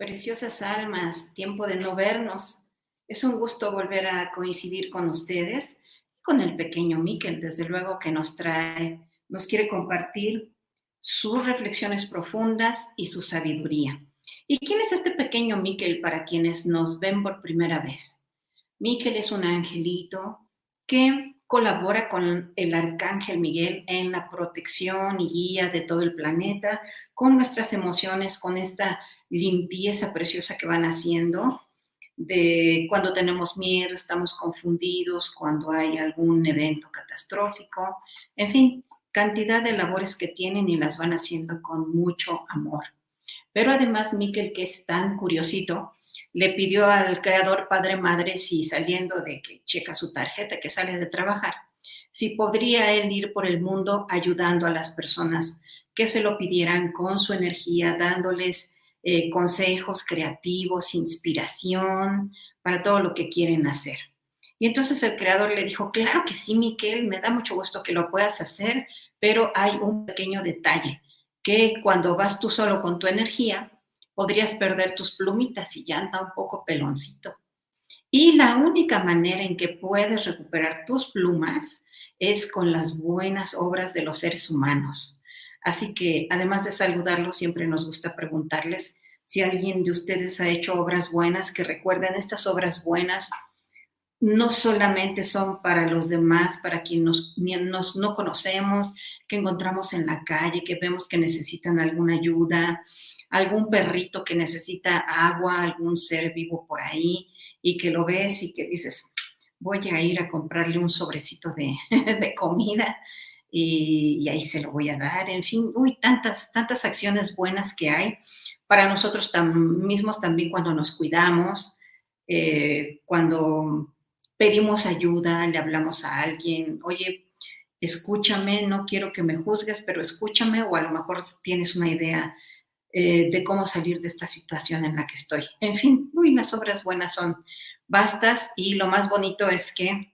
Preciosas almas? Tiempo de no vernos. Es un gusto volver a coincidir con ustedes, con el pequeño Miquel, desde luego que nos trae, nos quiere compartir sus reflexiones profundas y su sabiduría. ¿Y quién es este pequeño Miquel para quienes nos ven por primera vez? Miquel es un angelito que colabora con el arcángel Miguel en la protección y guía de todo el planeta, con nuestras emociones, con esta limpieza preciosa que van haciendo de cuando tenemos miedo, estamos confundidos, cuando hay algún evento catastrófico, en fin, cantidad de labores que tienen y las van haciendo con mucho amor. Pero además, Miquel, que es tan curiosito, le pidió al creador Padre Madre si saliendo de que checa su tarjeta, que sale de trabajar, si podría él ir por el mundo ayudando a las personas que se lo pidieran con su energía, dándoles eh, consejos creativos, inspiración para todo lo que quieren hacer. Y entonces el creador le dijo, claro que sí, Miquel, me da mucho gusto que lo puedas hacer, pero hay un pequeño detalle, que cuando vas tú solo con tu energía, podrías perder tus plumitas y ya anda un poco peloncito. Y la única manera en que puedes recuperar tus plumas es con las buenas obras de los seres humanos. Así que además de saludarlos, siempre nos gusta preguntarles si alguien de ustedes ha hecho obras buenas, que recuerden estas obras buenas no solamente son para los demás, para quienes nos, no conocemos, que encontramos en la calle, que vemos que necesitan alguna ayuda, algún perrito que necesita agua, algún ser vivo por ahí y que lo ves y que dices, voy a ir a comprarle un sobrecito de, de comida y, ahí se lo voy a dar. En fin, uy, tantas, tantas acciones buenas que hay para nosotros mismos también cuando nos cuidamos, eh, cuando pedimos ayuda, le hablamos a alguien, oye, escúchame, no quiero que me juzgues, pero escúchame o a lo mejor tienes una idea eh, de cómo salir de esta situación en la que estoy. En fin, uy, las obras buenas son bastas y lo más bonito es que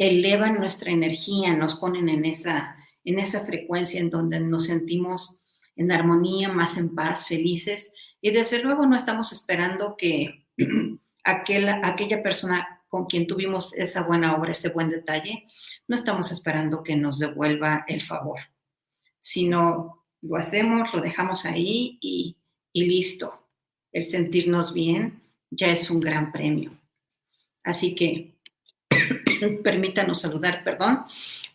elevan nuestra energía, nos ponen en esa, en esa frecuencia en donde nos sentimos en armonía, más en paz, felices. Y desde luego no estamos esperando que aquel, aquella persona con quien tuvimos esa buena obra, ese buen detalle, no estamos esperando que nos devuelva el favor, sino lo hacemos, lo dejamos ahí y, y listo. El sentirnos bien ya es un gran premio. Así que permítanos saludar, perdón.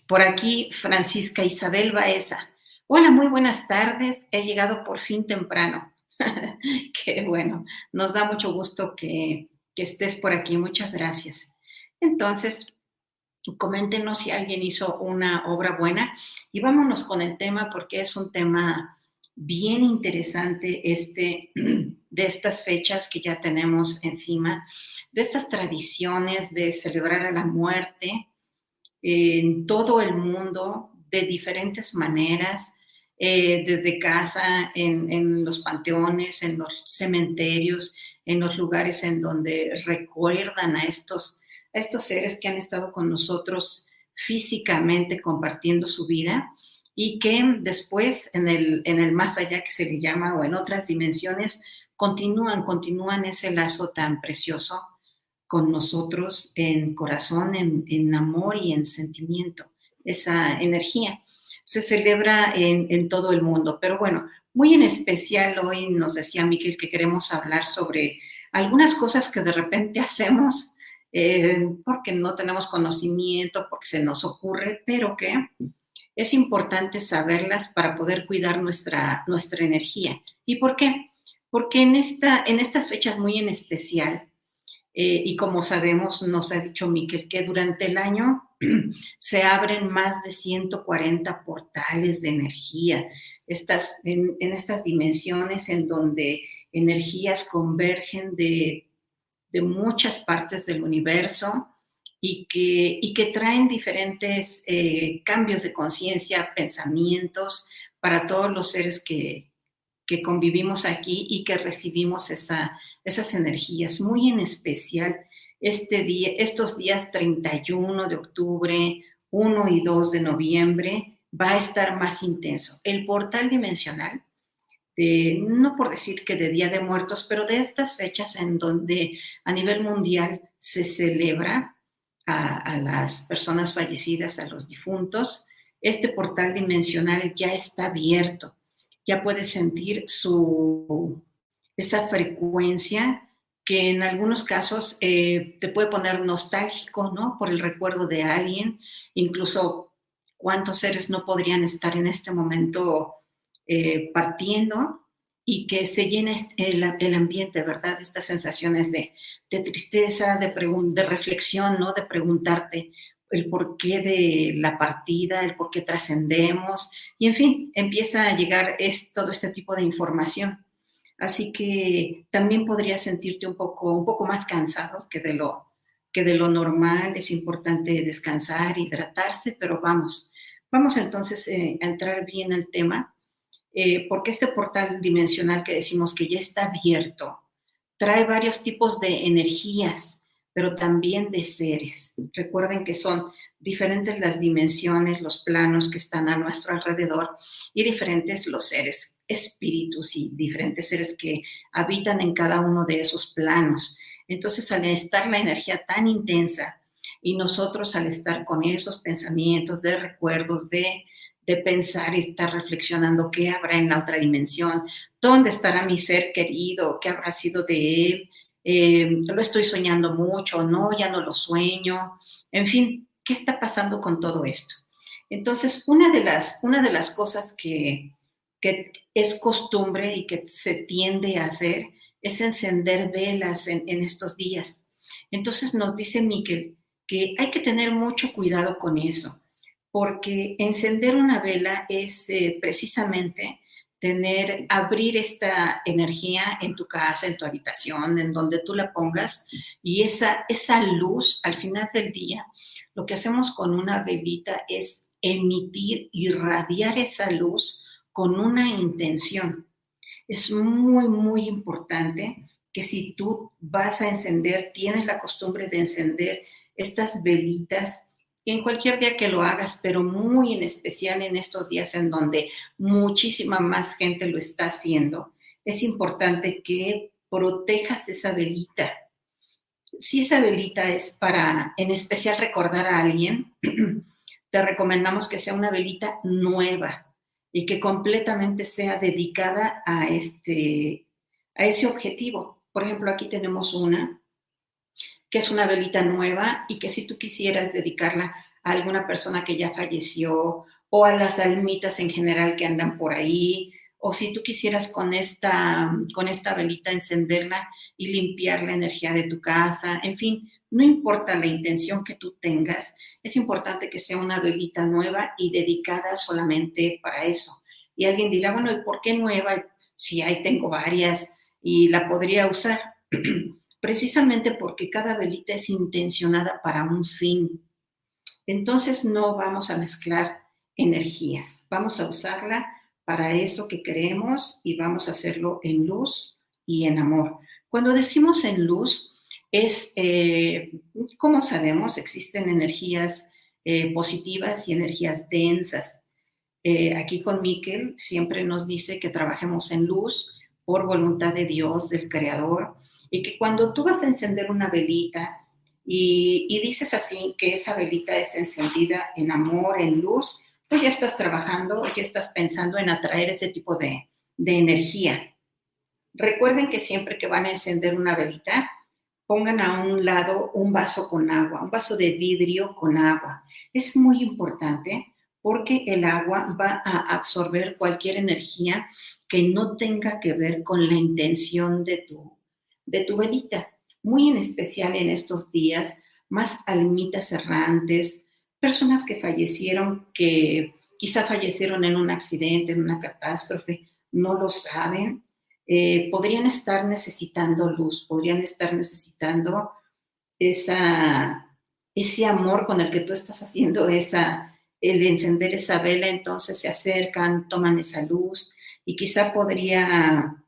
Por aquí, Francisca Isabel Baeza. Hola, muy buenas tardes. He llegado por fin temprano. Qué bueno. Nos da mucho gusto que, que estés por aquí. Muchas gracias. Entonces, coméntenos si alguien hizo una obra buena y vámonos con el tema porque es un tema bien interesante este de estas fechas que ya tenemos encima, de estas tradiciones de celebrar a la muerte en todo el mundo de diferentes maneras, eh, desde casa, en, en, los panteones, en los cementerios, en los lugares en donde recuerdan a estos a estos seres que han estado con nosotros físicamente compartiendo su vida y que después en el, en el más allá que se le llama o en otras dimensiones continúan, continúan ese lazo tan precioso con nosotros en corazón, en, en amor y en sentimiento, esa energía. Se celebra en, en todo el mundo, pero bueno, muy en especial hoy nos decía Miquel que queremos hablar sobre algunas cosas que de repente hacemos eh, porque no tenemos conocimiento, porque se nos ocurre, pero que es importante saberlas para poder cuidar nuestra, nuestra energía. ¿Y por qué? Porque en, esta, en estas fechas muy en especial, eh, y como sabemos, nos ha dicho Miquel, que durante el año se abren más de 140 portales de energía, estas, en, en estas dimensiones en donde energías convergen de de muchas partes del universo y que, y que traen diferentes eh, cambios de conciencia, pensamientos para todos los seres que, que, convivimos aquí y que recibimos esa, esas energías, muy en especial este día, estos días 31 de octubre, 1 y 2 de noviembre, va a estar más intenso. El portal dimensional no por decir que de Día de Muertos, pero de estas fechas en donde a nivel mundial se celebra a, las personas fallecidas, a los difuntos, este portal dimensional ya está abierto, ya puedes sentir su, esa frecuencia que en algunos casos eh, te puede poner nostálgico, ¿no? Por el recuerdo de alguien, incluso cuántos seres no podrían estar en este momento eh, partiendo y que se llene el, el, ambiente, ¿verdad? Estas sensaciones de, de tristeza, de, de reflexión, ¿no? De preguntarte el porqué de la partida, el por qué trascendemos, y en fin, empieza a llegar es, todo este tipo de información. Así que también podrías sentirte un poco, un poco más cansado que de, lo, que de lo normal. Es importante descansar, hidratarse, pero vamos, vamos entonces eh, a entrar bien al tema eh, porque este portal dimensional que decimos que ya está abierto trae varios tipos de energías, pero también de seres. Recuerden que son diferentes las dimensiones, los planos que están a nuestro alrededor y diferentes los seres, espíritus y diferentes seres que habitan en cada uno de esos planos. Entonces, al estar la energía tan intensa y nosotros al estar con esos pensamientos de recuerdos, de de pensar y estar reflexionando qué habrá en la otra dimensión, dónde estará mi ser querido, qué habrá sido de él, eh, lo estoy soñando mucho, no, ya no lo sueño, en fin, ¿qué está pasando con todo esto? Entonces, una de las, una de las cosas que, que es costumbre y que se tiende a hacer es encender velas en, en estos días. Entonces nos dice Miquel que hay que tener mucho cuidado con eso porque encender una vela es eh, precisamente tener, abrir esta energía en tu casa, en tu habitación, en donde tú la pongas, y esa, esa luz al final del día, lo que hacemos con una velita es emitir, irradiar esa luz con una intención. Es muy, muy importante que si tú vas a encender, tienes la costumbre de encender estas velitas en cualquier día que lo hagas, pero muy en especial en estos días en donde muchísima más gente lo está haciendo, es importante que protejas esa velita. Si esa velita es para en especial recordar a alguien, te recomendamos que sea una velita nueva y que completamente sea dedicada a, este, a ese objetivo. Por ejemplo, aquí tenemos una que es una velita nueva y que si tú quisieras dedicarla a alguna persona que ya falleció o a las almitas en general que andan por ahí, o si tú quisieras con esta, con esta velita encenderla y limpiar la energía de tu casa, en fin, no importa la intención que tú tengas, es importante que sea una velita nueva y dedicada solamente para eso. Y alguien dirá, bueno, ¿y por qué nueva? Si ahí tengo varias y la podría usar. Precisamente porque cada velita es intencionada para un fin. Entonces no vamos a mezclar energías, vamos a usarla para eso que queremos y vamos a hacerlo en luz y en amor. Cuando decimos en luz, es, eh, como sabemos, existen energías eh, positivas y energías densas. Eh, aquí con Miquel siempre nos dice que trabajemos en luz por voluntad de Dios, del Creador, y que cuando tú vas a encender una velita y, y dices así que esa velita es encendida en amor, en luz, pues ya estás trabajando, ya estás pensando en atraer ese tipo de, de energía. Recuerden que siempre que van a encender una velita, pongan a un lado un vaso con agua, un vaso de vidrio con agua. Es muy importante porque el agua va a absorber cualquier energía que no tenga que ver con la intención de tu, de tu velita. Muy en especial en estos días, más almitas errantes, personas que fallecieron, que quizá fallecieron en un accidente, en una catástrofe, no lo saben, eh, podrían estar necesitando luz, podrían estar necesitando esa, ese amor con el que tú estás haciendo esa, el encender esa vela, entonces se acercan, toman esa luz y quizá podría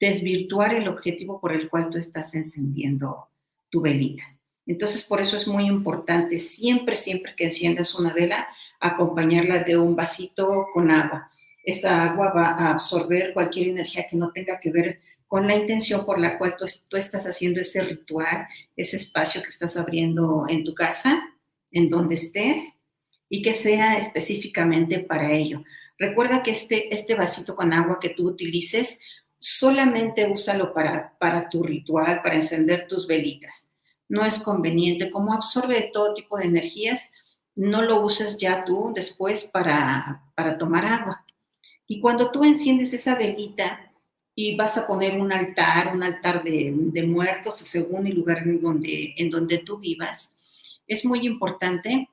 desvirtuar el objetivo por el cual tú estás encendiendo tu velita. Entonces, por eso es muy importante siempre, siempre que enciendas una vela, acompañarla de un vasito con agua. Esa agua va a absorber cualquier energía que no tenga que ver con la intención por la cual tú, tú estás haciendo ese ritual, ese espacio que estás abriendo en tu casa, en donde estés, y que sea específicamente para ello. Recuerda que este, este vasito con agua que tú utilices, solamente úsalo para, para tu ritual, para encender tus velitas. No es conveniente, como absorbe todo tipo de energías, no lo uses ya tú después para, para tomar agua. Y cuando tú enciendes esa velita y vas a poner un altar, un altar de, de muertos, según el lugar en donde, en donde tú vivas, es muy importante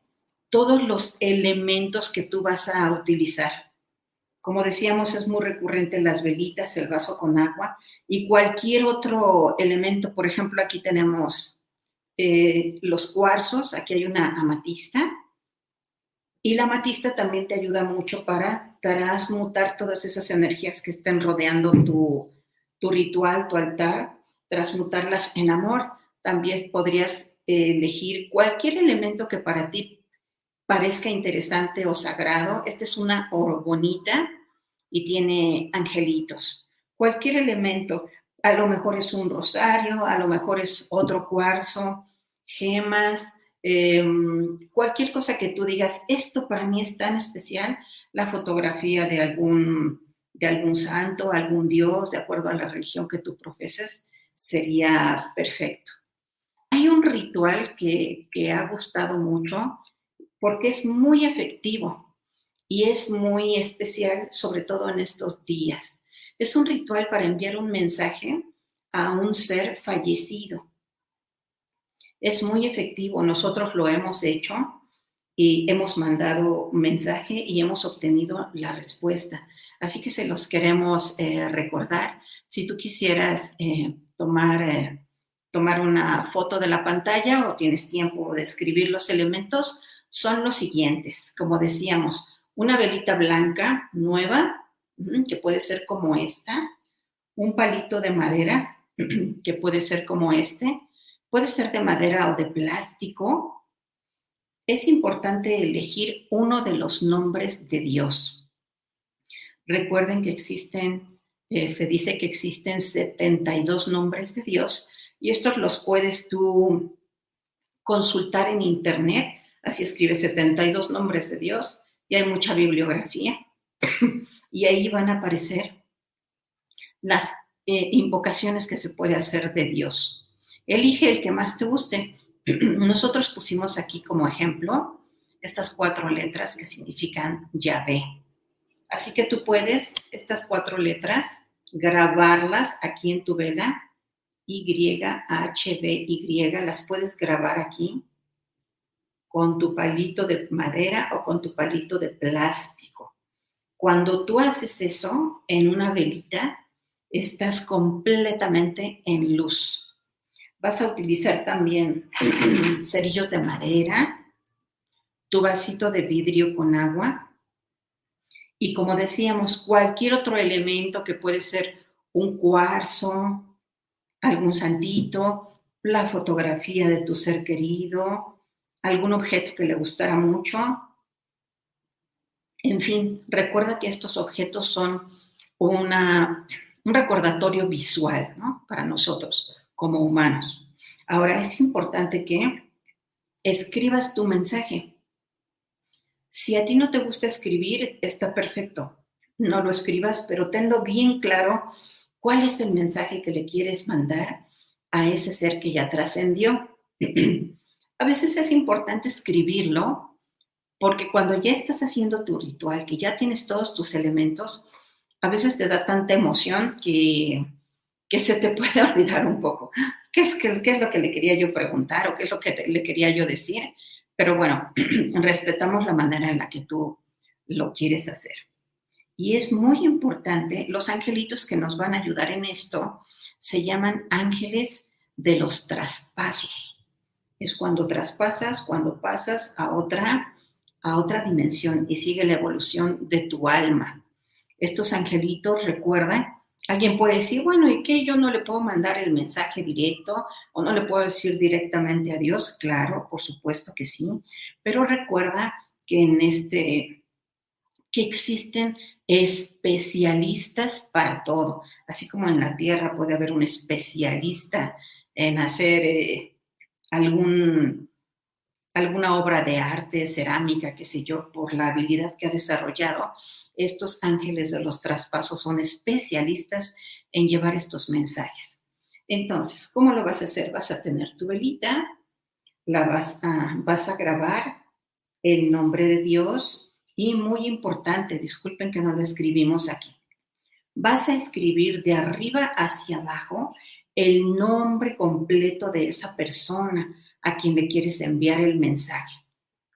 todos los elementos que tú vas a utilizar. Como decíamos, es muy recurrente las velitas, el vaso con agua y cualquier otro elemento. Por ejemplo, aquí tenemos eh, los cuarzos, aquí hay una amatista. Y la amatista también te ayuda mucho para transmutar todas esas energías que estén rodeando tu, tu ritual, tu altar, transmutarlas en amor. También podrías elegir cualquier elemento que para ti parezca interesante o sagrado, esta es una orgonita y tiene angelitos. Cualquier elemento, a lo mejor es un rosario, a lo mejor es otro cuarzo, gemas, em, cualquier cosa que tú digas, esto para mí es tan especial, la fotografía de algún, de algún santo, algún dios, de acuerdo a la religión que tú profesas, sería perfecto. Hay un ritual que, que ha gustado mucho, porque es muy efectivo y es muy especial, sobre todo en estos días. Es un ritual para enviar un mensaje a un ser fallecido. Es muy efectivo, nosotros lo hemos hecho y hemos mandado un mensaje y hemos obtenido la respuesta. Así que se los queremos eh, recordar. Si tú quisieras eh, tomar, eh, tomar una foto de la pantalla o tienes tiempo de escribir los elementos, son los siguientes, como decíamos, una velita blanca nueva, que puede ser como esta, un palito de madera, que puede ser como este, puede ser de madera o de plástico. Es importante elegir uno de los nombres de Dios. Recuerden que existen, eh, se dice que existen 72 nombres de Dios y estos los puedes tú consultar en internet Así escribe 72 nombres de Dios y hay mucha bibliografía. y ahí van a aparecer las eh, invocaciones que se puede hacer de Dios. Elige el que más te guste. Nosotros pusimos aquí como ejemplo estas cuatro letras que significan Yahvé. Así que tú puedes estas cuatro letras grabarlas aquí en tu vela, Y, H, B, Y, las puedes grabar aquí con tu palito de madera o con tu palito de plástico. Cuando tú haces eso en una velita, estás completamente en luz. Vas a utilizar también cerillos de madera, tu vasito de vidrio con agua y como decíamos, cualquier otro elemento que puede ser un cuarzo, algún santito, la fotografía de tu ser querido, algún objeto que le gustara mucho. En fin, recuerda que estos objetos son una, un recordatorio visual para nosotros como humanos. Ahora es importante que escribas tu mensaje. Si a ti no te gusta escribir, está perfecto. No lo escribas, pero tenlo bien claro cuál es el mensaje que le quieres mandar a ese ser que ya trascendió. a veces es importante escribirlo porque cuando ya estás haciendo tu ritual, que ya tienes todos tus elementos, a veces te da tanta emoción que, que se te puede olvidar un poco. ¿Qué es, qué es lo que le quería yo preguntar o qué es lo que le quería yo decir? Pero bueno, respetamos la manera en la que tú lo quieres hacer. Y es muy importante, los angelitos que nos van a ayudar en esto se llaman ángeles de los traspasos. Es cuando traspasas, cuando pasas a otra, a otra dimensión y sigue la evolución de tu alma. Estos angelitos, recuerdan, Alguien puede decir, bueno, ¿y qué? Yo no le puedo mandar el mensaje directo o no le puedo decir directamente a Dios. Claro, por supuesto que sí, pero recuerda que en este, que existen especialistas para todo, así como en la tierra puede haber un especialista en hacer eh, algún, alguna obra de arte, cerámica, qué sé yo, por la habilidad que ha desarrollado estos ángeles de los traspasos son especialistas en llevar estos mensajes. Entonces, ¿cómo lo vas a hacer? Vas a tener tu velita, la vas a, vas a grabar el nombre de Dios y muy importante, disculpen que no lo escribimos aquí, vas a escribir de arriba hacia abajo el nombre completo de esa persona a quien le quieres enviar el mensaje.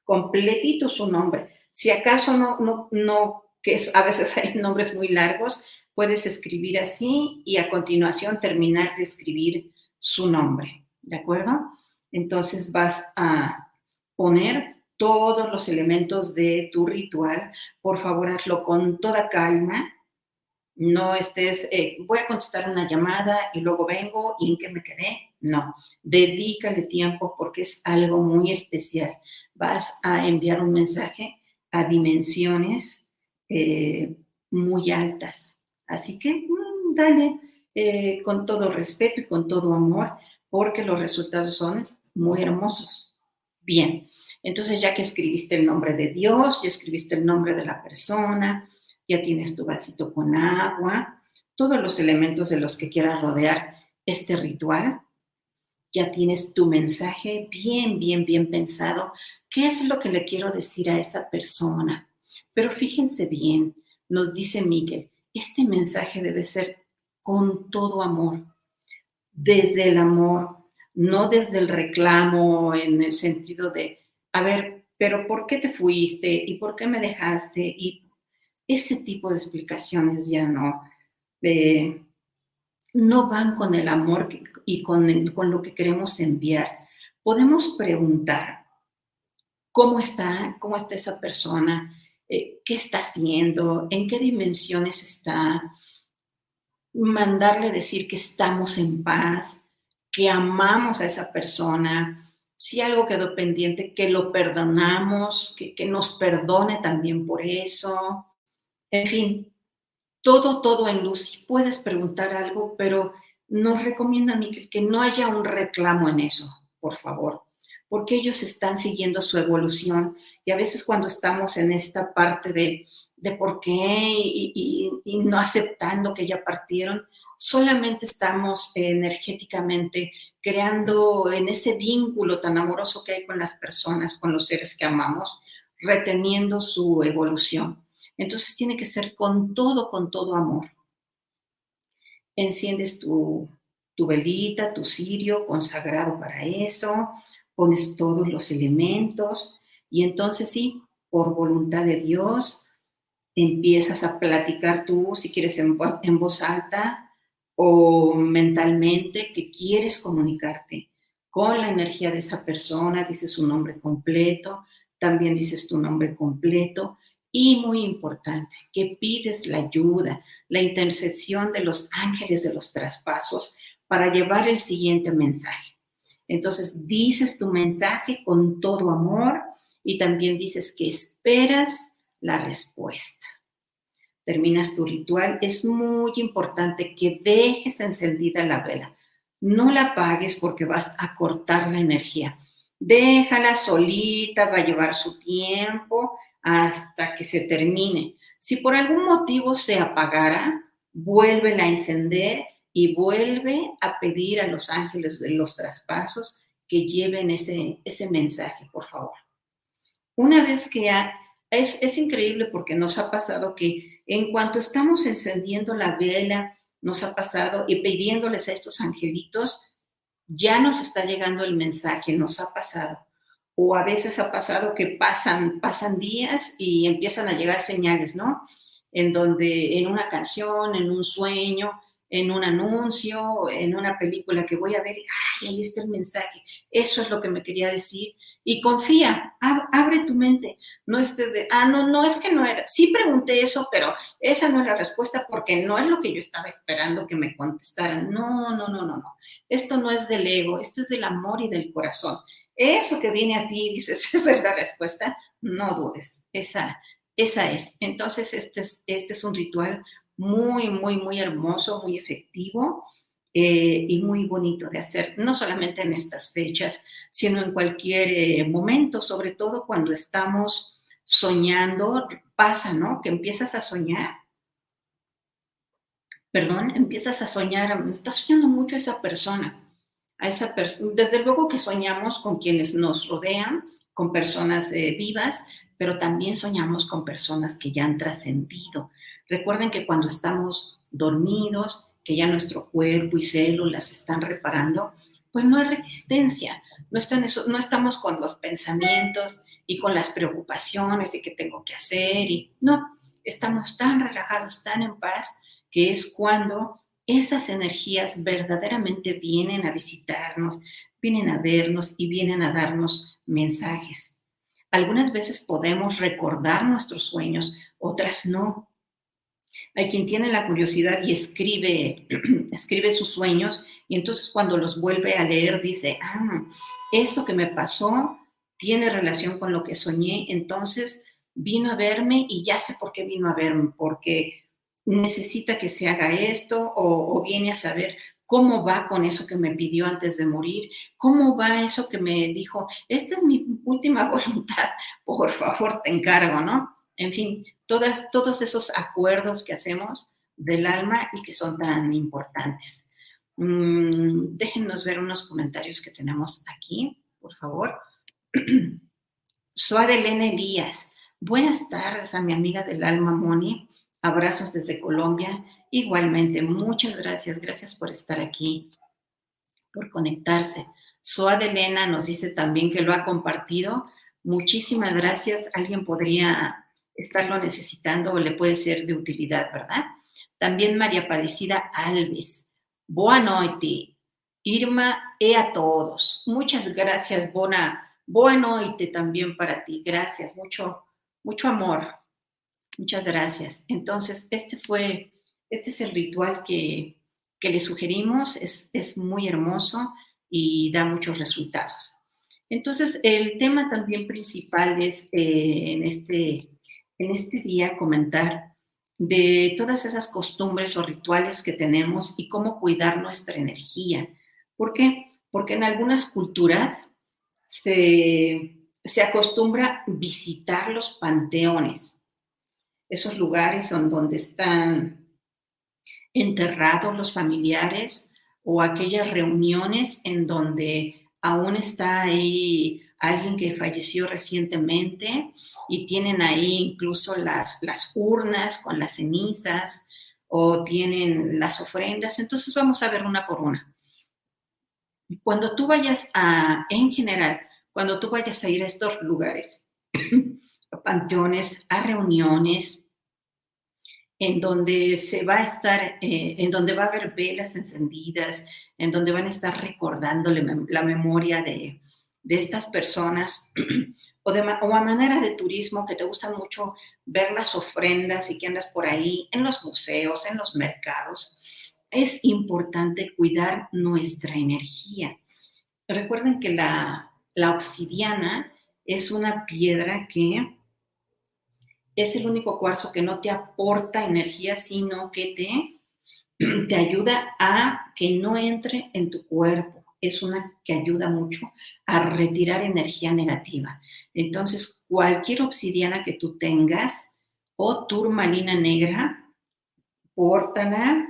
Completito su nombre. Si acaso no, no, no que a veces hay nombres muy largos, puedes escribir así y a continuación terminar de escribir su nombre, ¿de acuerdo? Entonces vas a poner todos los elementos de tu ritual. Por favor, hazlo con toda calma. No estés, eh, voy a contestar una llamada y luego vengo y en qué me quedé. No, dedícale tiempo porque es algo muy especial. Vas a enviar un mensaje a dimensiones eh, muy altas. Así que mm, dale eh, con todo respeto y con todo amor, porque los resultados son muy hermosos. Bien, entonces ya que escribiste el nombre de Dios, ya escribiste el nombre de la persona, ya tienes tu vasito con agua, todos los elementos de los que quieras rodear este ritual, ya tienes tu mensaje bien, bien, bien pensado. ¿Qué es lo que le quiero decir a esa persona? Pero fíjense bien, nos dice Miguel, este mensaje debe ser con todo amor, desde el amor, no desde el reclamo en el sentido de, a ver, pero ¿por qué te fuiste? ¿Y por qué me dejaste? Y ese tipo de explicaciones ya no, eh, no van con el amor y con, con lo que queremos enviar. Podemos preguntar, ¿cómo está? ¿Cómo está esa persona? Eh, qué está haciendo, en qué dimensiones está, mandarle decir que estamos en paz, que amamos a esa persona, si algo quedó pendiente, que lo perdonamos, que, nos perdone también por eso. En fin, todo, todo en luz. Si puedes preguntar algo, pero nos recomiendo a mí que no haya un reclamo en eso, por favor porque ellos están siguiendo su evolución y a veces cuando estamos en esta parte de, de por qué y, no aceptando que ya partieron, solamente estamos energéticamente creando en ese vínculo tan amoroso que hay con las personas, con los seres que amamos, reteniendo su evolución. Entonces tiene que ser con todo, con todo amor. Enciendes tu, tu velita, tu cirio consagrado para eso, pones todos los elementos y entonces sí, por voluntad de Dios, empiezas a platicar tú, si quieres en, voz alta o mentalmente, que quieres comunicarte con la energía de esa persona, dices su nombre completo, también dices tu nombre completo y muy importante, que pides la ayuda, la intercesión de los ángeles de los traspasos para llevar el siguiente mensaje. Entonces dices tu mensaje con todo amor y también dices que esperas la respuesta. Terminas tu ritual. Es muy importante que dejes encendida la vela. No la apagues porque vas a cortar la energía. Déjala solita, va a llevar su tiempo hasta que se termine. Si por algún motivo se apagara, vuélvela a encender y vuelve a pedir a los ángeles de los traspasos que lleven ese, ese mensaje, por favor. Una vez que es, es increíble porque nos ha pasado que en cuanto estamos encendiendo la vela, nos ha pasado y pidiéndoles a estos angelitos, ya nos está llegando el mensaje, nos ha pasado. O a veces ha pasado que pasan, pasan días y empiezan a llegar señales, ¿no? En donde en una canción, en un sueño, en un anuncio, en una película que voy a ver, ay, ahí está el mensaje, eso es lo que me quería decir. Y confía, abre tu mente, no estés de, ah, no, no, es que no era, sí pregunté eso, pero esa no es la respuesta porque no es lo que yo estaba esperando que me contestaran. No, no, no, no, no. Esto no es del ego, esto es del amor y del corazón. Eso que viene a ti, dices, esa es la respuesta, no dudes, esa, esa es. Entonces, este es, este es un ritual muy, muy, muy hermoso, muy efectivo eh, y muy bonito de hacer, no solamente en estas fechas, sino en cualquier eh, momento, sobre todo cuando estamos soñando, pasa, ¿no? Que empiezas a soñar. Perdón, empiezas a soñar, está soñando mucho esa persona, a esa persona. Desde luego que soñamos con quienes nos rodean, con personas eh, vivas, pero también soñamos con personas que ya han trascendido, Recuerden que cuando estamos dormidos, que ya nuestro cuerpo y células están reparando, pues no hay resistencia, no, no estamos con los pensamientos y con las preocupaciones de qué tengo que hacer y no, estamos tan relajados, tan en paz, que es cuando esas energías verdaderamente vienen a visitarnos, vienen a vernos y vienen a darnos mensajes. Algunas veces podemos recordar nuestros sueños, otras no. Hay quien tiene la curiosidad y escribe, escribe sus sueños y entonces cuando los vuelve a leer dice, ah, esto que me pasó tiene relación con lo que soñé, entonces vino a verme y ya sé por qué vino a verme, porque necesita que se haga esto o, viene a saber cómo va con eso que me pidió antes de morir, cómo va eso que me dijo, esta es mi última voluntad, por favor te encargo, ¿no? En fin, todos esos acuerdos que hacemos del alma y que son tan importantes. Mm, déjenos ver unos comentarios que tenemos aquí, por favor. Suade Elena Elías. Buenas tardes a mi amiga del alma, Moni. Abrazos desde Colombia. Igualmente, muchas gracias. Gracias por estar aquí, por conectarse. Suade Elena nos dice también que lo ha compartido. Muchísimas gracias. Alguien podría estarlo necesitando o le puede ser de utilidad, ¿verdad? También María Padecida Alves. Boa noite. Irma e a todos. Muchas gracias, Bona. Boa noite también para ti. Gracias, mucho, mucho amor. Muchas gracias. Entonces, este fue, este es el ritual que, que le sugerimos. Es, es muy hermoso y da muchos resultados. Entonces, el tema también principal es eh, en este en este día comentar de todas esas costumbres o rituales que tenemos y cómo cuidar nuestra energía. ¿Por qué? Porque en algunas culturas se, se acostumbra visitar los panteones. Esos lugares son donde están enterrados los familiares o aquellas reuniones en donde aún está ahí alguien que falleció recientemente y tienen ahí incluso las, las urnas con las cenizas o tienen las ofrendas. Entonces vamos a ver una por una. Cuando tú vayas a, en general, cuando tú vayas a ir a estos lugares, panteones, a reuniones, en donde se va a estar, eh, en donde va a haber velas encendidas, en donde van a estar recordando la memoria de, de estas personas, o, de, o a manera de turismo que te gusta mucho ver las ofrendas y que andas por ahí, en los museos, en los mercados, es importante cuidar nuestra energía. Recuerden que la, la obsidiana es una piedra que es el único cuarzo que no te aporta energía, sino que te, te ayuda a que no entre en tu cuerpo. Es una que ayuda mucho a retirar energía negativa. Entonces, cualquier obsidiana que tú tengas o turmalina negra, pórtala.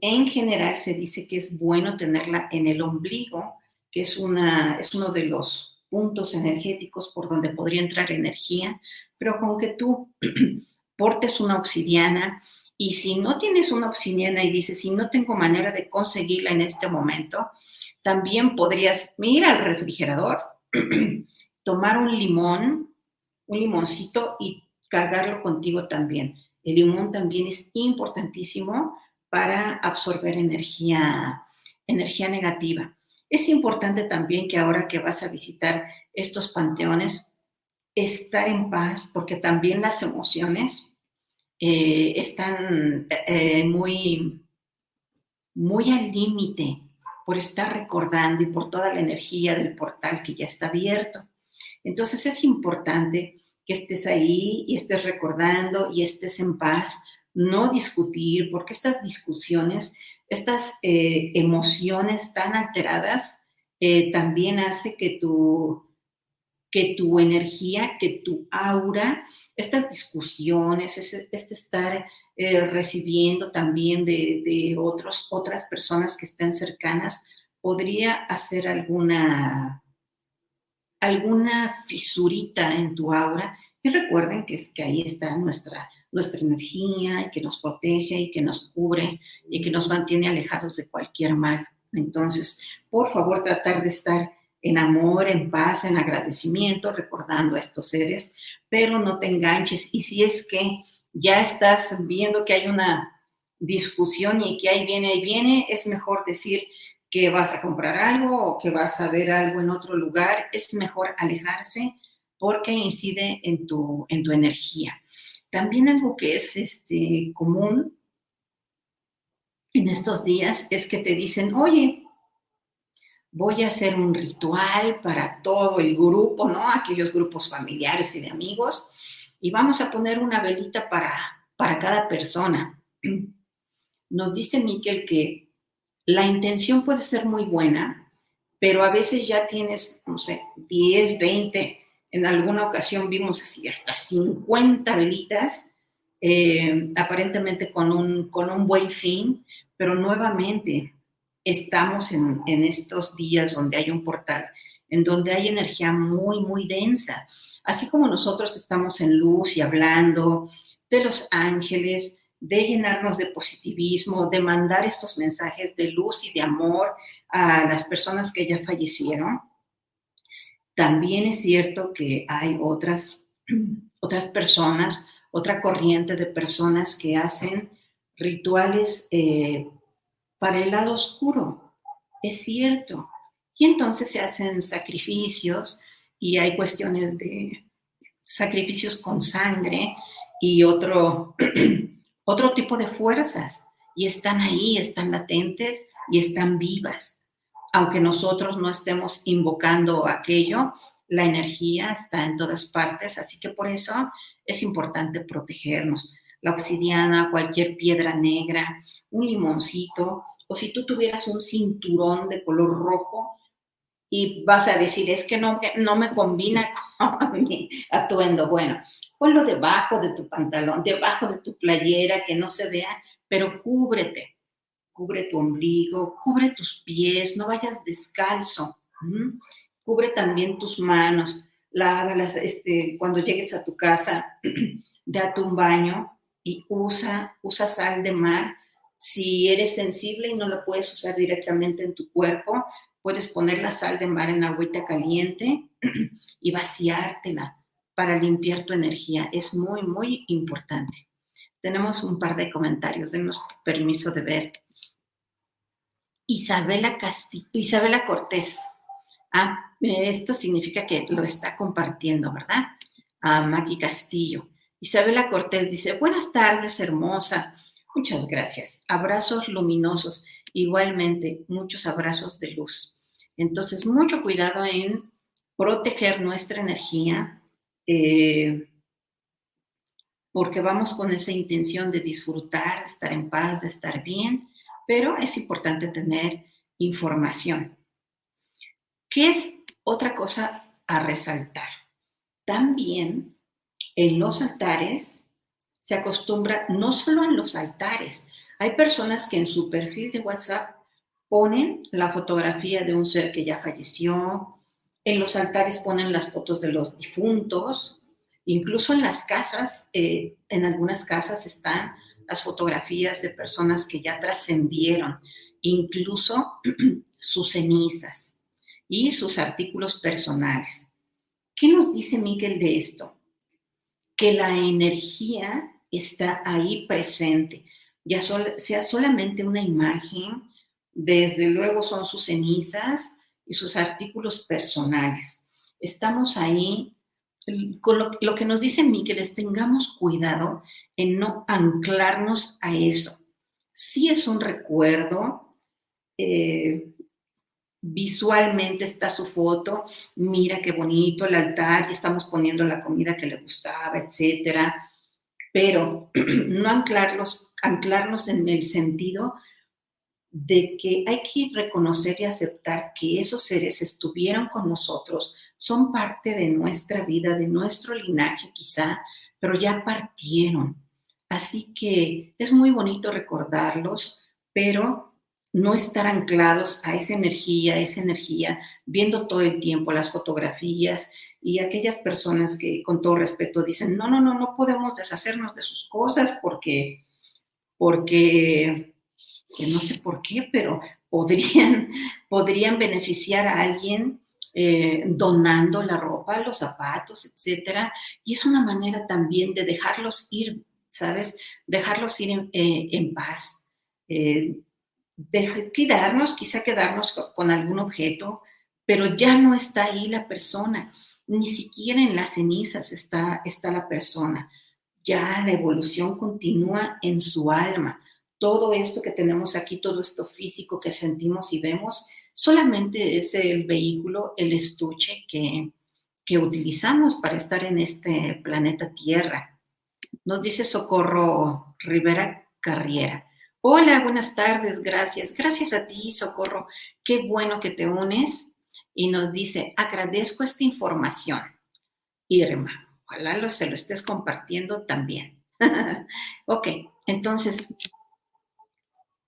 En general se dice que es bueno tenerla en el ombligo, que es, una, es uno de los puntos energéticos por donde podría entrar energía, pero con que tú portes una obsidiana y si no tienes una obsidiana y dices, si no tengo manera de conseguirla en este momento, también podrías ir al refrigerador, tomar un limón, un limoncito y cargarlo contigo también. El limón también es importantísimo para absorber energía, energía negativa. Es importante también que ahora que vas a visitar estos panteones, estar en paz, porque también las emociones eh, están eh, muy, muy al límite por estar recordando y por toda la energía del portal que ya está abierto. Entonces es importante que estés ahí y estés recordando y estés en paz, no discutir, porque estas discusiones, estas eh, emociones tan alteradas, también hace que tu que tu energía, que tu aura, estas discusiones, este, estar eh, recibiendo también de, otros, otras personas que estén cercanas, podría hacer alguna, alguna fisurita en tu aura. Y recuerden que, que ahí está nuestra, nuestra energía y que nos protege y que nos cubre y que nos mantiene alejados de cualquier mal. Entonces, por favor, tratar de estar en amor, en paz, en agradecimiento, recordando a estos seres, pero no te enganches. Y si es que ya estás viendo que hay una discusión y que ahí viene, ahí viene, es mejor decir que vas a comprar algo o que vas a ver algo en otro lugar, es mejor alejarse porque incide en tu, en tu energía. También algo que es este, común en estos días es que te dicen, oye, voy a hacer un ritual para todo el grupo, ¿no? Aquellos grupos familiares y de amigos, y vamos a poner una velita para, para cada persona. Nos dice Miquel que la intención puede ser muy buena, pero a veces ya tienes, no sé, 10, 20, en alguna ocasión vimos así hasta 50 velitas, eh, aparentemente con un, con un buen fin, pero nuevamente estamos en, estos días donde hay un portal, en donde hay energía muy, muy densa. Así como nosotros estamos en luz y hablando de los ángeles, de llenarnos de positivismo, de mandar estos mensajes de luz y de amor a las personas que ya fallecieron, también es cierto que hay otras, otras personas, otra corriente de personas que hacen rituales eh, para el lado oscuro. Es cierto. Y entonces se hacen sacrificios y hay cuestiones de sacrificios con sangre y otro, otro tipo de fuerzas. Y están ahí, están latentes y están vivas. Aunque nosotros no estemos invocando aquello, la energía está en todas partes, así que por eso es importante protegernos. La obsidiana, cualquier piedra negra, un limoncito, o si tú tuvieras un cinturón de color rojo y vas a decir, es que no, no me combina con mi atuendo. Bueno, ponlo debajo de tu pantalón, debajo de tu playera, que no se vea, pero cúbrete, cubre tu ombligo, cubre tus pies, no vayas descalzo, cubre también tus manos, lávalas, este, cuando llegues a tu casa, date un baño y usa, usa sal de mar. Si eres sensible y no lo puedes usar directamente en tu cuerpo, puedes poner la sal de mar en agüita caliente y vaciártela para limpiar tu energía. Es muy, muy importante. Tenemos un par de comentarios, denos permiso de ver. Isabela, Isabela Cortés. Ah, esto significa que lo está compartiendo, ¿verdad? A Maki Castillo. Isabela Cortés dice, buenas tardes, hermosa. Muchas gracias. Abrazos luminosos. Igualmente, muchos abrazos de luz. Entonces, mucho cuidado en proteger nuestra energía, eh, porque vamos con esa intención de disfrutar, de estar en paz, de estar bien, pero es importante tener información. ¿Qué es otra cosa a resaltar? También en los altares se acostumbra, no solo en los altares, hay personas que en su perfil de WhatsApp ponen la fotografía de un ser que ya falleció, en los altares ponen las fotos de los difuntos, incluso en las casas, eh, en algunas casas están las fotografías de personas que ya trascendieron, incluso sus cenizas y sus artículos personales. ¿Qué nos dice Miguel de esto? Que la energía está ahí presente, ya sea solamente una imagen, desde luego son sus cenizas y sus artículos personales. Estamos ahí, con lo, que nos dice Miguel es tengamos cuidado en no anclarnos a eso. Si es un recuerdo, eh, visualmente está su foto, mira qué bonito el altar y estamos poniendo la comida que le gustaba, etcétera. Pero no anclarlos, anclarnos en el sentido de que hay que reconocer y aceptar que esos seres estuvieron con nosotros, son parte de nuestra vida, de nuestro linaje quizá, pero ya partieron. Así que es muy bonito recordarlos, pero no estar anclados a esa energía, esa energía, viendo todo el tiempo las fotografías y aquellas personas que con todo respeto dicen, no, no, no, no podemos deshacernos de sus cosas porque, porque, no sé por qué, pero podrían, podrían beneficiar a alguien eh, donando la ropa, los zapatos, etcétera. Y es una manera también de dejarlos ir, ¿sabes? Dejarlos ir en, eh, paz. Eh, quizá quedarnos con, algún objeto, pero ya no está ahí la persona, ni siquiera en las cenizas está, está la persona. Ya la evolución continúa en su alma. Todo esto que tenemos aquí, todo esto físico que sentimos y vemos, solamente es el vehículo, el estuche que, que utilizamos para estar en este planeta Tierra. Nos dice Socorro Rivera Carriera. Hola, buenas tardes, gracias. Gracias a ti, Socorro. Qué bueno que te unes. Y nos dice, agradezco esta información. Irma, ojalá lo, se lo estés compartiendo también. ok, entonces,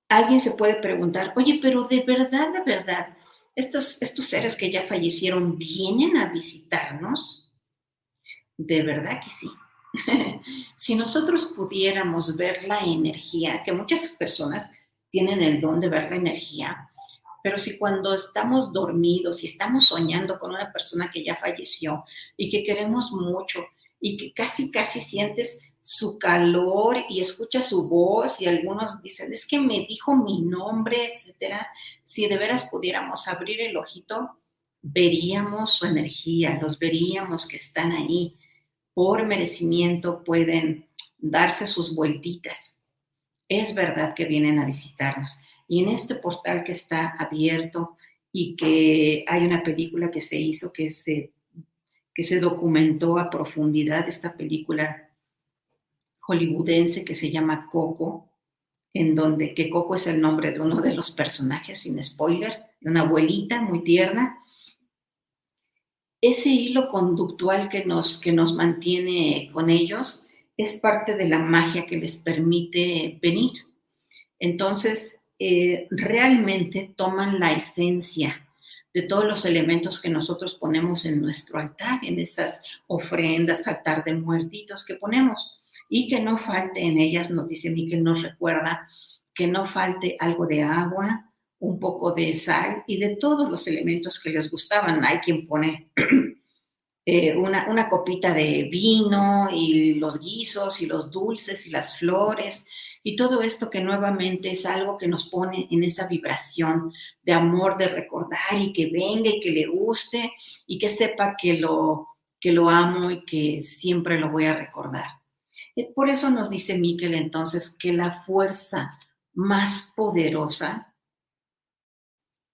alguien se puede preguntar, oye, pero de verdad, de verdad, estos, estos seres que ya fallecieron vienen a visitarnos. De verdad que sí. si nosotros pudiéramos ver la energía, que muchas personas tienen el don de ver la energía, pero si cuando estamos dormidos y estamos soñando con una persona que ya falleció y que queremos mucho y que casi, casi sientes su calor y escuchas su voz y algunos dicen, es que me dijo mi nombre, etcétera, si de veras pudiéramos abrir el ojito, veríamos su energía, los veríamos que están ahí por merecimiento pueden darse sus vueltitas. Es verdad que vienen a visitarnos. Y en este portal que está abierto y que hay una película que se hizo, que se, que se documentó a profundidad, esta película hollywoodense que se llama Coco, en donde que Coco es el nombre de uno de los personajes, sin spoiler, de una abuelita muy tierna, ese hilo conductual que nos, que nos mantiene con ellos es parte de la magia que les permite venir. Entonces, eh, realmente toman la esencia de todos los elementos que nosotros ponemos en nuestro altar, en esas ofrendas, altar de muertitos que ponemos, y que no falte en ellas, nos dice Miquel, nos recuerda que no falte algo de agua, un poco de sal y de todos los elementos que les gustaban. Hay quien pone eh, una, una, copita de vino y los guisos y los dulces y las flores y todo esto que nuevamente es algo que nos pone en esa vibración de amor, de recordar y que venga y que le guste y que sepa que lo, que lo amo y que siempre lo voy a recordar. Por eso nos dice Miquel entonces que la fuerza más poderosa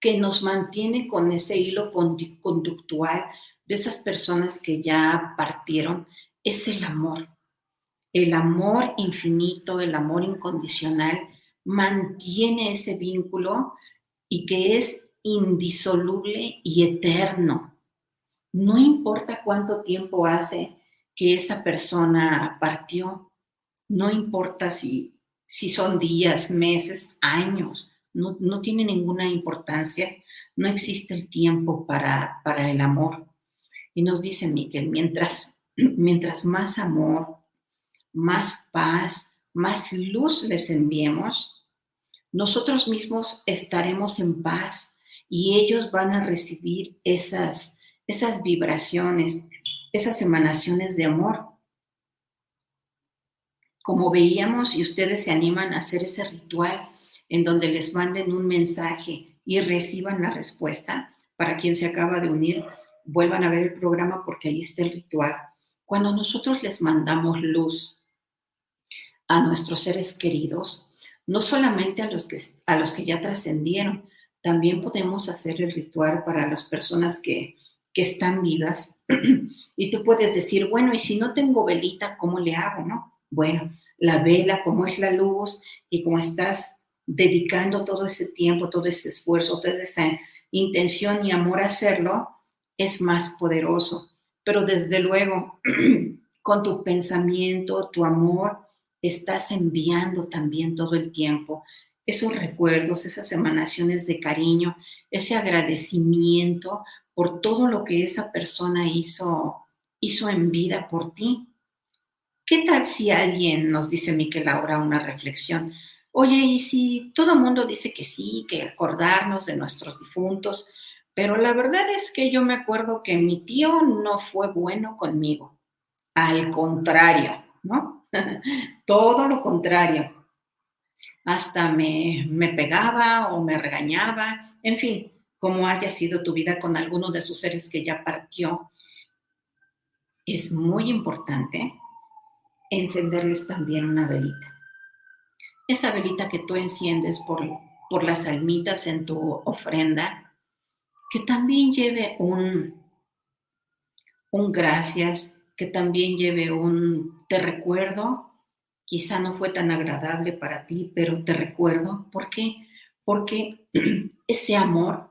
que nos mantiene con ese hilo conductual de esas personas que ya partieron es el amor. El amor infinito, el amor incondicional, mantiene ese vínculo y que es indisoluble y eterno. No importa cuánto tiempo hace que esa persona partió, no importa si, si son días, meses, años, no, no tiene ninguna importancia, no existe el tiempo para, para el amor. Y nos dice Miguel, mientras, mientras más amor, más paz, más luz les enviemos, nosotros mismos estaremos en paz y ellos van a recibir esas, esas vibraciones, esas emanaciones de amor. Como veíamos, y ustedes se animan a hacer ese ritual en donde les manden un mensaje y reciban la respuesta, para quien se acaba de unir, vuelvan a ver el programa porque ahí está el ritual. Cuando nosotros les mandamos luz, a nuestros seres queridos, no solamente a los que, a los que ya trascendieron, también podemos hacer el ritual para las personas que, que están vivas. y tú puedes decir, bueno, y si no tengo velita, ¿cómo le hago? No? Bueno, la vela, como es la luz y como estás dedicando todo ese tiempo, todo ese esfuerzo, toda esa intención y amor a hacerlo, es más poderoso. Pero desde luego, con tu pensamiento, tu amor, estás enviando también todo el tiempo esos recuerdos, esas emanaciones de cariño, ese agradecimiento por todo lo que esa persona hizo, hizo en vida por ti. ¿Qué tal si alguien nos dice, Miquel, ahora una reflexión? Oye, y si todo el mundo dice que sí, que acordarnos de nuestros difuntos, pero la verdad es que yo me acuerdo que mi tío no fue bueno conmigo. Al contrario, ¿no? Todo lo contrario. Hasta me, me pegaba o me regañaba, en fin, como haya sido tu vida con alguno de sus seres que ya partió, es muy importante encenderles también una velita. Esa velita que tú enciendes por, por las almitas en tu ofrenda, que también lleve un, un gracias, que también lleve un te recuerdo, quizá no fue tan agradable para ti, pero te recuerdo. ¿Por qué? Porque ese amor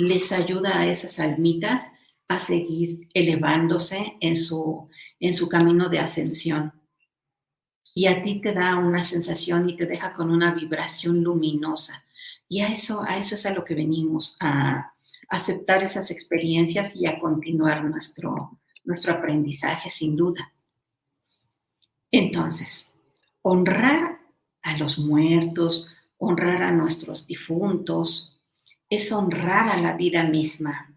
les ayuda a esas almitas a seguir elevándose en su, en su camino de ascensión. Y a ti te da una sensación y te deja con una vibración luminosa. Y a eso, a eso es a lo que venimos, a aceptar esas experiencias y a continuar nuestro, nuestro aprendizaje, sin duda. Entonces, honrar a los muertos, honrar a nuestros difuntos, es honrar a la vida misma,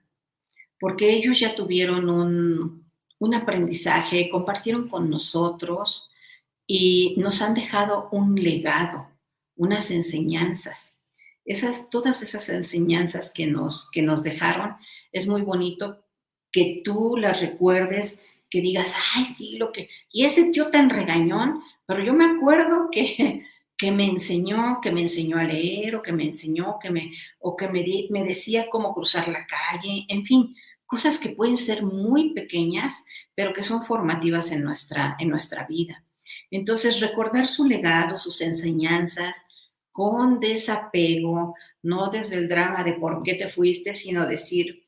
porque ellos ya tuvieron un, un aprendizaje, compartieron con nosotros y nos han dejado un legado, unas enseñanzas. Esas, todas esas enseñanzas que nos, que nos dejaron, es muy bonito que tú las recuerdes, que digas, ay, sí, lo que... Y ese tío tan regañón, pero yo me acuerdo que, que me enseñó, que me enseñó a leer, o que me enseñó, que me, o que me, me decía cómo cruzar la calle, en fin, cosas que pueden ser muy pequeñas, pero que son formativas en nuestra, en nuestra vida. Entonces, recordar su legado, sus enseñanzas, con desapego, no desde el drama de por qué te fuiste, sino decir,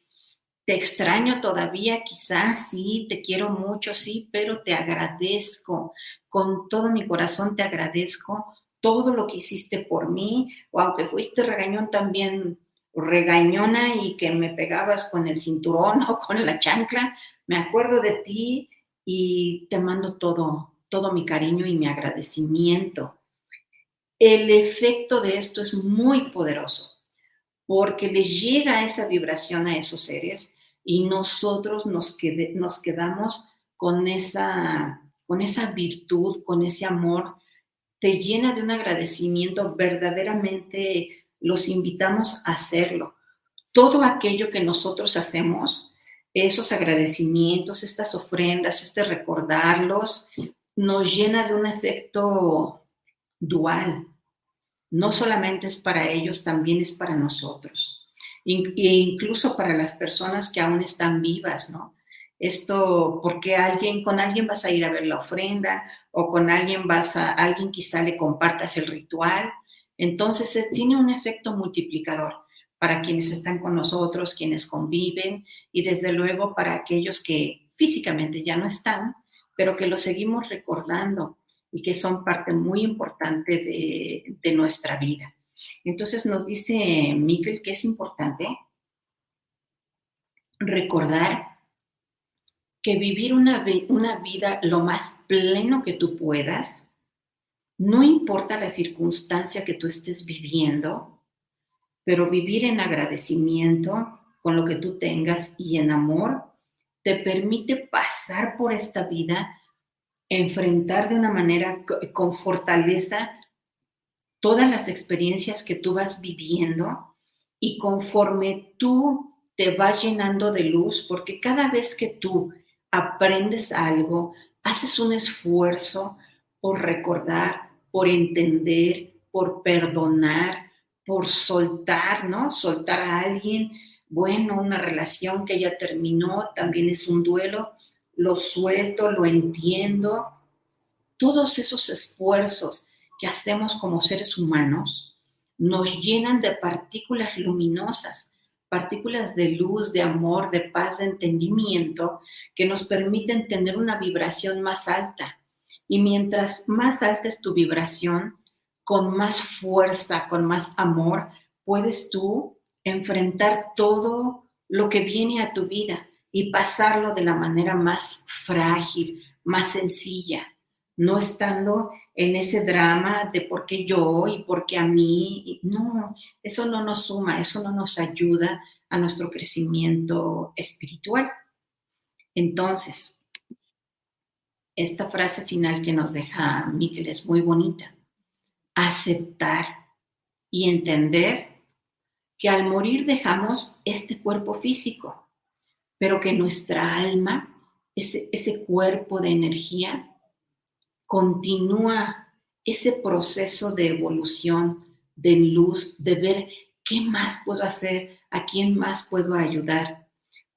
te extraño todavía, quizás sí, te quiero mucho, sí, pero te agradezco, con todo mi corazón te agradezco todo lo que hiciste por mí, o aunque fuiste regañón también, regañona y que me pegabas con el cinturón o con la chancla, me acuerdo de ti y te mando todo, todo mi cariño y mi agradecimiento. El efecto de esto es muy poderoso porque les llega esa vibración a esos seres y nosotros nos, quedamos con esa, con esa virtud, con ese amor, te llena de un agradecimiento, verdaderamente los invitamos a hacerlo. Todo aquello que nosotros hacemos, esos agradecimientos, estas ofrendas, este recordarlos, nos llena de un efecto dual. No solamente es para ellos, también es para nosotros. E incluso para las personas que aún están vivas, ¿no? Esto, porque alguien, con alguien vas a ir a ver la ofrenda o con alguien vas a, alguien quizá le compartas el ritual. Entonces, eh, tiene un efecto multiplicador para quienes están con nosotros, quienes conviven y desde luego para aquellos que físicamente ya no están, pero que lo seguimos recordando y que son parte muy importante de, de nuestra vida. Entonces nos dice Miquel que es importante recordar que vivir una, una vida lo más pleno que tú puedas, no importa la circunstancia que tú estés viviendo, pero vivir en agradecimiento con lo que tú tengas y en amor te permite pasar por esta vida, enfrentar de una manera con fortaleza todas las experiencias que tú vas viviendo y conforme tú te vas llenando de luz, porque cada vez que tú aprendes algo, haces un esfuerzo por recordar, por entender, por perdonar, por soltar, ¿no? Soltar a alguien, bueno, una relación que ya terminó, también es un duelo, lo suelto, lo entiendo. Todos esos esfuerzos que hacemos como seres humanos nos llenan de partículas luminosas, partículas de luz, de amor, de paz, de entendimiento, que nos permiten tener una vibración más alta. Y mientras más alta es tu vibración, con más fuerza, con más amor, puedes tú enfrentar todo lo que viene a tu vida y pasarlo de la manera más frágil, más sencilla, no estando en ese drama de por qué yo y por qué a mí. No, eso no nos suma, eso no nos ayuda a nuestro crecimiento espiritual. Entonces, esta frase final que nos deja Miguel es muy bonita. Aceptar y entender que al morir dejamos este cuerpo físico, pero que nuestra alma, ese, ese cuerpo de energía, continúa ese proceso de evolución, de luz, de ver qué más puedo hacer, a quién más puedo ayudar,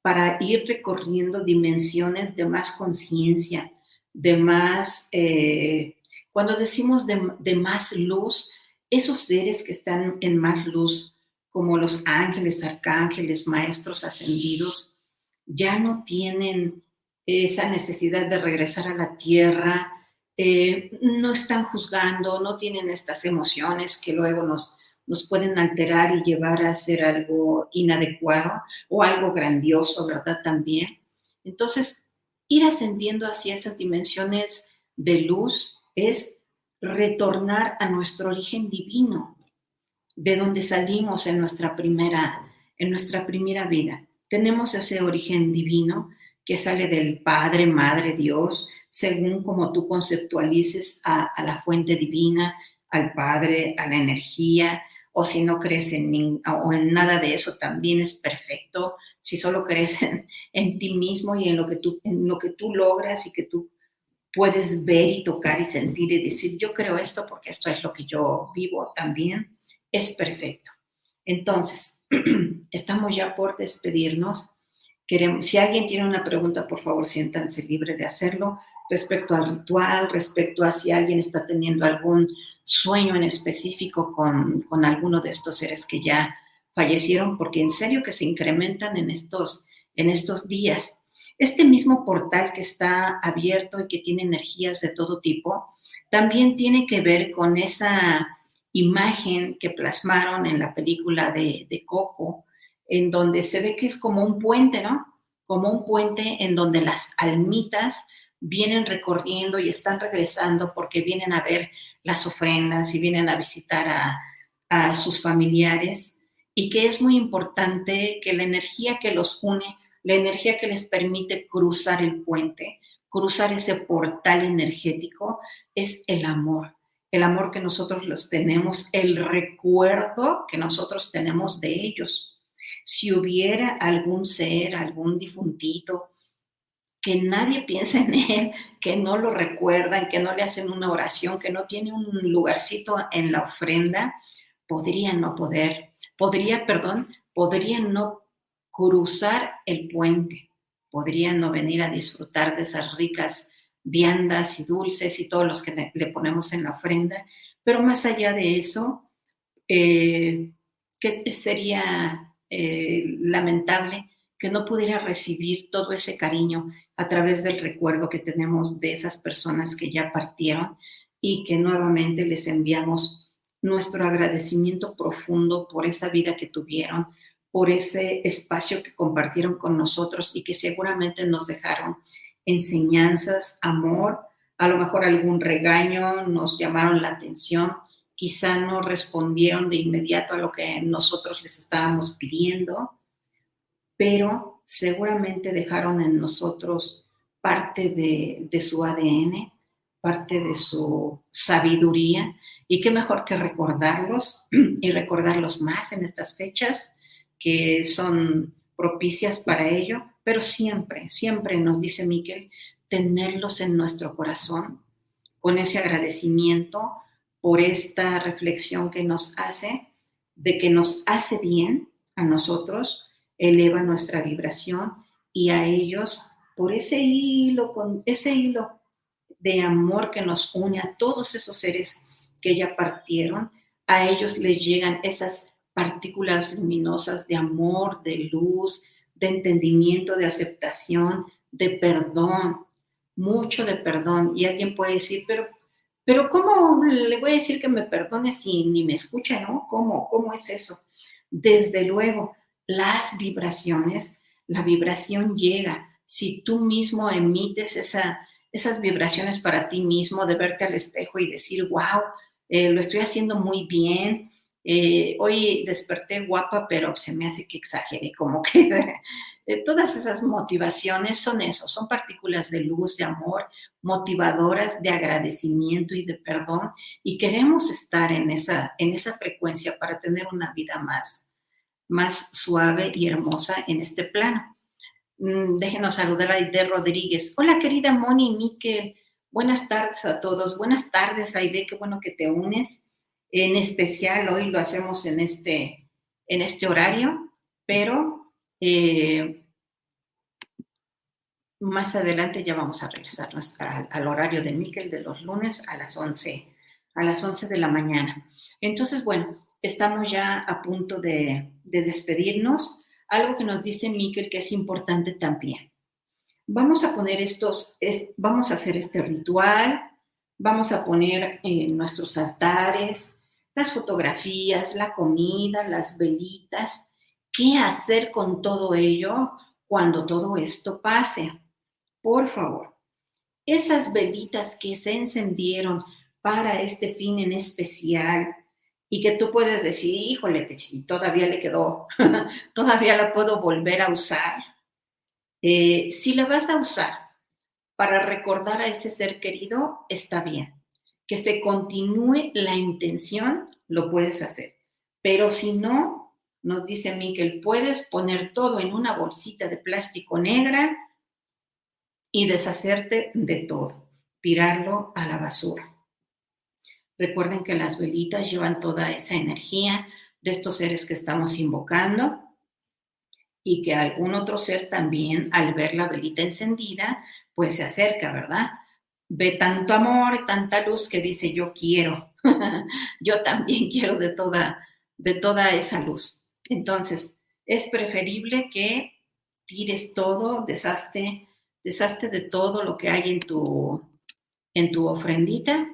para ir recorriendo dimensiones de más conciencia, de más, eh, cuando decimos de, de más luz, esos seres que están en más luz, como los ángeles, arcángeles, maestros ascendidos, ya no tienen esa necesidad de regresar a la tierra, eh, no están juzgando, no tienen estas emociones que luego nos, nos pueden alterar y llevar a hacer algo inadecuado o algo grandioso, ¿verdad? También. Entonces, ir ascendiendo hacia esas dimensiones de luz es retornar a nuestro origen divino, de donde salimos en nuestra primera, en nuestra primera vida. Tenemos ese origen divino que sale del Padre, Madre, Dios, según como tú conceptualices a, la fuente divina, al Padre, a la energía, o si no crees en, o en nada de eso, también es perfecto. Si solo crees en, ti mismo y en lo, que tú, en lo que tú logras y que tú puedes ver y tocar y sentir y decir, yo creo esto porque esto es lo que yo vivo también, es perfecto. Entonces, estamos ya por despedirnos. Queremos, si alguien tiene una pregunta, por favor, siéntanse libre de hacerlo respecto al ritual, respecto a si alguien está teniendo algún sueño en específico con, con alguno de estos seres que ya fallecieron, porque en serio que se incrementan en estos, en estos días. Este mismo portal que está abierto y que tiene energías de todo tipo, también tiene que ver con esa imagen que plasmaron en la película de, de Coco, en donde se ve que es como un puente, ¿no? Como un puente en donde las almitas vienen recorriendo y están regresando porque vienen a ver las ofrendas y vienen a visitar a, a sus familiares y que es muy importante que la energía que los une, la energía que les permite cruzar el puente, cruzar ese portal energético, es el amor. El amor que nosotros los tenemos, el recuerdo que nosotros tenemos de ellos. Si hubiera algún ser, algún difuntito, que nadie piensa en él, que no lo recuerdan, que no le hacen una oración, que no tiene un lugarcito en la ofrenda, podría no poder, podría, perdón, podría no cruzar el puente, podría no venir a disfrutar de esas ricas viandas y dulces y todos los que le ponemos en la ofrenda, pero más allá de eso, eh, que sería eh, lamentable que no pudiera recibir todo ese cariño a través del recuerdo que tenemos de esas personas que ya partieron y que nuevamente les enviamos nuestro agradecimiento profundo por esa vida que tuvieron, por ese espacio que compartieron con nosotros y que seguramente nos dejaron enseñanzas, amor, a lo mejor algún regaño, nos llamaron la atención, quizá no respondieron de inmediato a lo que nosotros les estábamos pidiendo, pero seguramente dejaron en nosotros parte de, de su ADN, parte de su sabiduría y qué mejor que recordarlos y recordarlos más en estas fechas que son propicias para ello, pero siempre, siempre nos dice Miquel, tenerlos en nuestro corazón con ese agradecimiento por esta reflexión que nos hace, de que nos hace bien a nosotros, eleva nuestra vibración y a ellos por ese hilo, con ese hilo de amor que nos une a todos esos seres que ya partieron, a ellos les llegan esas partículas luminosas de amor, de luz, de entendimiento, de aceptación, de perdón, mucho de perdón. Y alguien puede decir, pero, pero ¿cómo le voy a decir que me perdone si ni me escucha, no? ¿Cómo? ¿Cómo es eso? Desde luego, las vibraciones, la vibración llega. Si tú mismo emites esa, esas vibraciones para ti mismo, de verte al espejo y decir, wow, eh, lo estoy haciendo muy bien. Eh, hoy desperté guapa, pero se me hace que exageré, como que todas esas motivaciones son eso, son partículas de luz, de amor, motivadoras de agradecimiento y de perdón, y queremos estar en esa, en esa frecuencia para tener una vida más, más suave y hermosa en este plano. Mm, déjenos saludar a Aide Rodríguez. Hola, querida Moni Miquel. Buenas tardes a todos. Buenas tardes, Aide. Qué bueno que te unes. En especial hoy lo hacemos en este, en este horario, pero eh, más adelante ya vamos a regresar al, horario de Miquel de los lunes a las 11, a las 11 de la mañana. Entonces, bueno, estamos ya a punto de, de despedirnos. Algo que nos dice Miquel que es importante también vamos a poner estos, vamos a hacer este ritual, vamos a poner en nuestros altares las fotografías, la comida, las velitas. ¿Qué hacer con todo ello cuando todo esto pase? Por favor, esas velitas que se encendieron para este fin en especial y que tú puedes decir, híjole, que si todavía le quedó, todavía la puedo volver a usar eh, si la vas a usar para recordar a ese ser querido, está bien. Que se continúe la intención, lo puedes hacer. Pero si no, nos dice Miquel, puedes poner todo en una bolsita de plástico negra y deshacerte de todo, tirarlo a la basura. Recuerden que las velitas llevan toda esa energía de estos seres que estamos invocando y que algún otro ser también al ver la velita encendida, pues se acerca, ¿verdad? Ve tanto amor tanta luz que dice, yo quiero, yo también quiero de toda, de toda esa luz. Entonces, es preferible que tires todo, deshazte, deshazte de todo lo que hay en tu, en tu ofrendita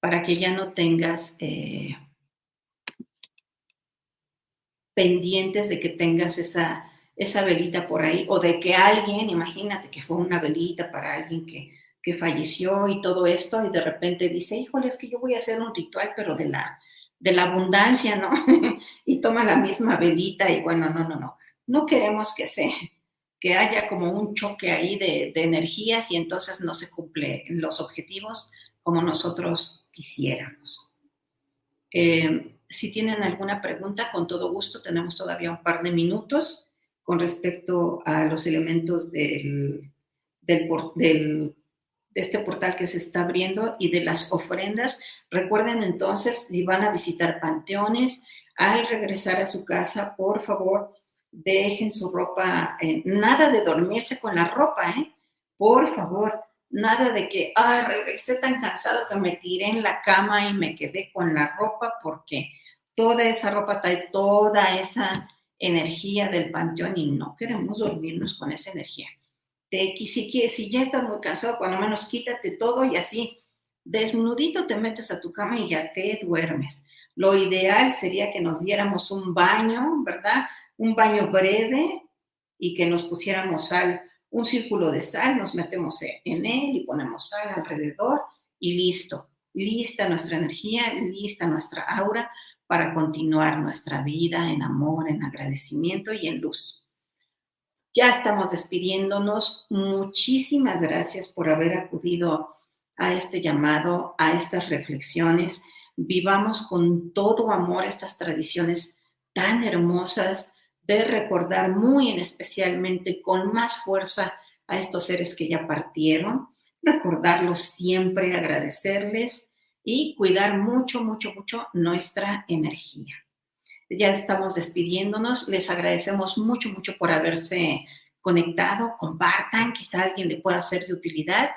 para que ya no tengas eh, pendientes de que tengas esa, esa velita por ahí o de que alguien, imagínate que fue una velita para alguien que, que falleció y todo esto y de repente dice, híjole, es que yo voy a hacer un ritual, pero de la, de la abundancia, ¿no? y toma la misma velita y bueno, no, no, no. No queremos que se, que haya como un choque ahí de, energías y entonces no se cumplen los objetivos como nosotros quisiéramos. Eh, si tienen alguna pregunta, con todo gusto, tenemos todavía un par de minutos con respecto a los elementos del, del, de este portal que se está abriendo y de las ofrendas. Recuerden entonces, si van a visitar panteones, al regresar a su casa, por favor, dejen su ropa, eh, nada de dormirse con la ropa, ¿eh? Por favor, nada de que, ay, regresé tan cansado que me tiré en la cama y me quedé con la ropa porque toda esa ropa trae toda esa energía del panteón y no queremos dormirnos con esa energía. Te, si, si ya estás muy cansado, cuando menos quítate todo y así, desnudito te metes a tu cama y ya te duermes. Lo ideal sería que nos diéramos un baño, ¿verdad? Un baño breve y que nos pusiéramos sal, un círculo de sal, nos metemos en él y ponemos sal alrededor y listo. Lista nuestra energía, lista nuestra aura para continuar nuestra vida en amor, en agradecimiento y en luz. Ya estamos despidiéndonos. Muchísimas gracias por haber acudido a este llamado, a estas reflexiones. Vivamos con todo amor estas tradiciones tan hermosas de recordar muy en especialmente con más fuerza a estos seres que ya partieron, recordarlos siempre, agradecerles y cuidar mucho, mucho, mucho nuestra energía ya estamos despidiéndonos. Les agradecemos mucho, mucho por haberse conectado. Compartan, quizá alguien le pueda ser de utilidad.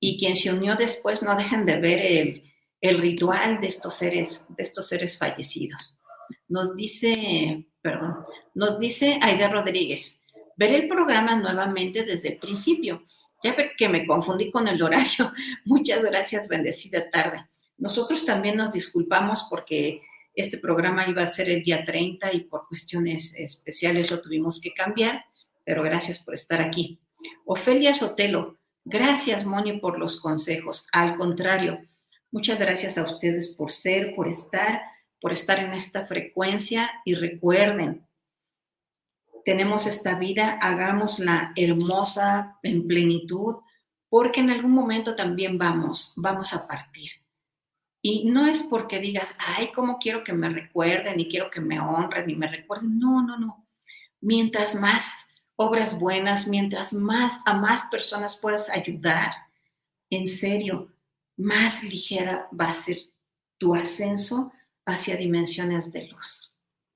Y quien se unió después, no dejen de ver el, el ritual de estos seres, de estos seres fallecidos. Nos dice, perdón, nos dice Aida Rodríguez, veré el programa nuevamente desde el principio. Ya que me confundí con el horario. Muchas gracias, bendecida tarde. Nosotros también nos disculpamos porque este programa iba a ser el día 30 y por cuestiones especiales lo tuvimos que cambiar, pero gracias por estar aquí. Ofelia Sotelo, gracias Moni por los consejos. Al contrario, muchas gracias a ustedes por ser, por estar, por estar en esta frecuencia y recuerden, tenemos esta vida, hagámosla hermosa en plenitud, porque en algún momento también vamos, vamos a partir. Y no es porque digas, ay, ¿cómo quiero que me recuerden y quiero que me honren y me recuerden? No, no, no. Mientras más obras buenas, mientras más a más personas puedas ayudar, en serio, más ligera va a ser tu ascenso hacia dimensiones de luz.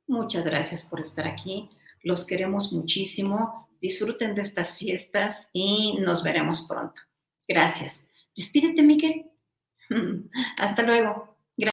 Muchas gracias por estar aquí. Los queremos muchísimo. Disfruten de estas fiestas y nos veremos pronto. Gracias. Despídete, Miguel. Hasta luego.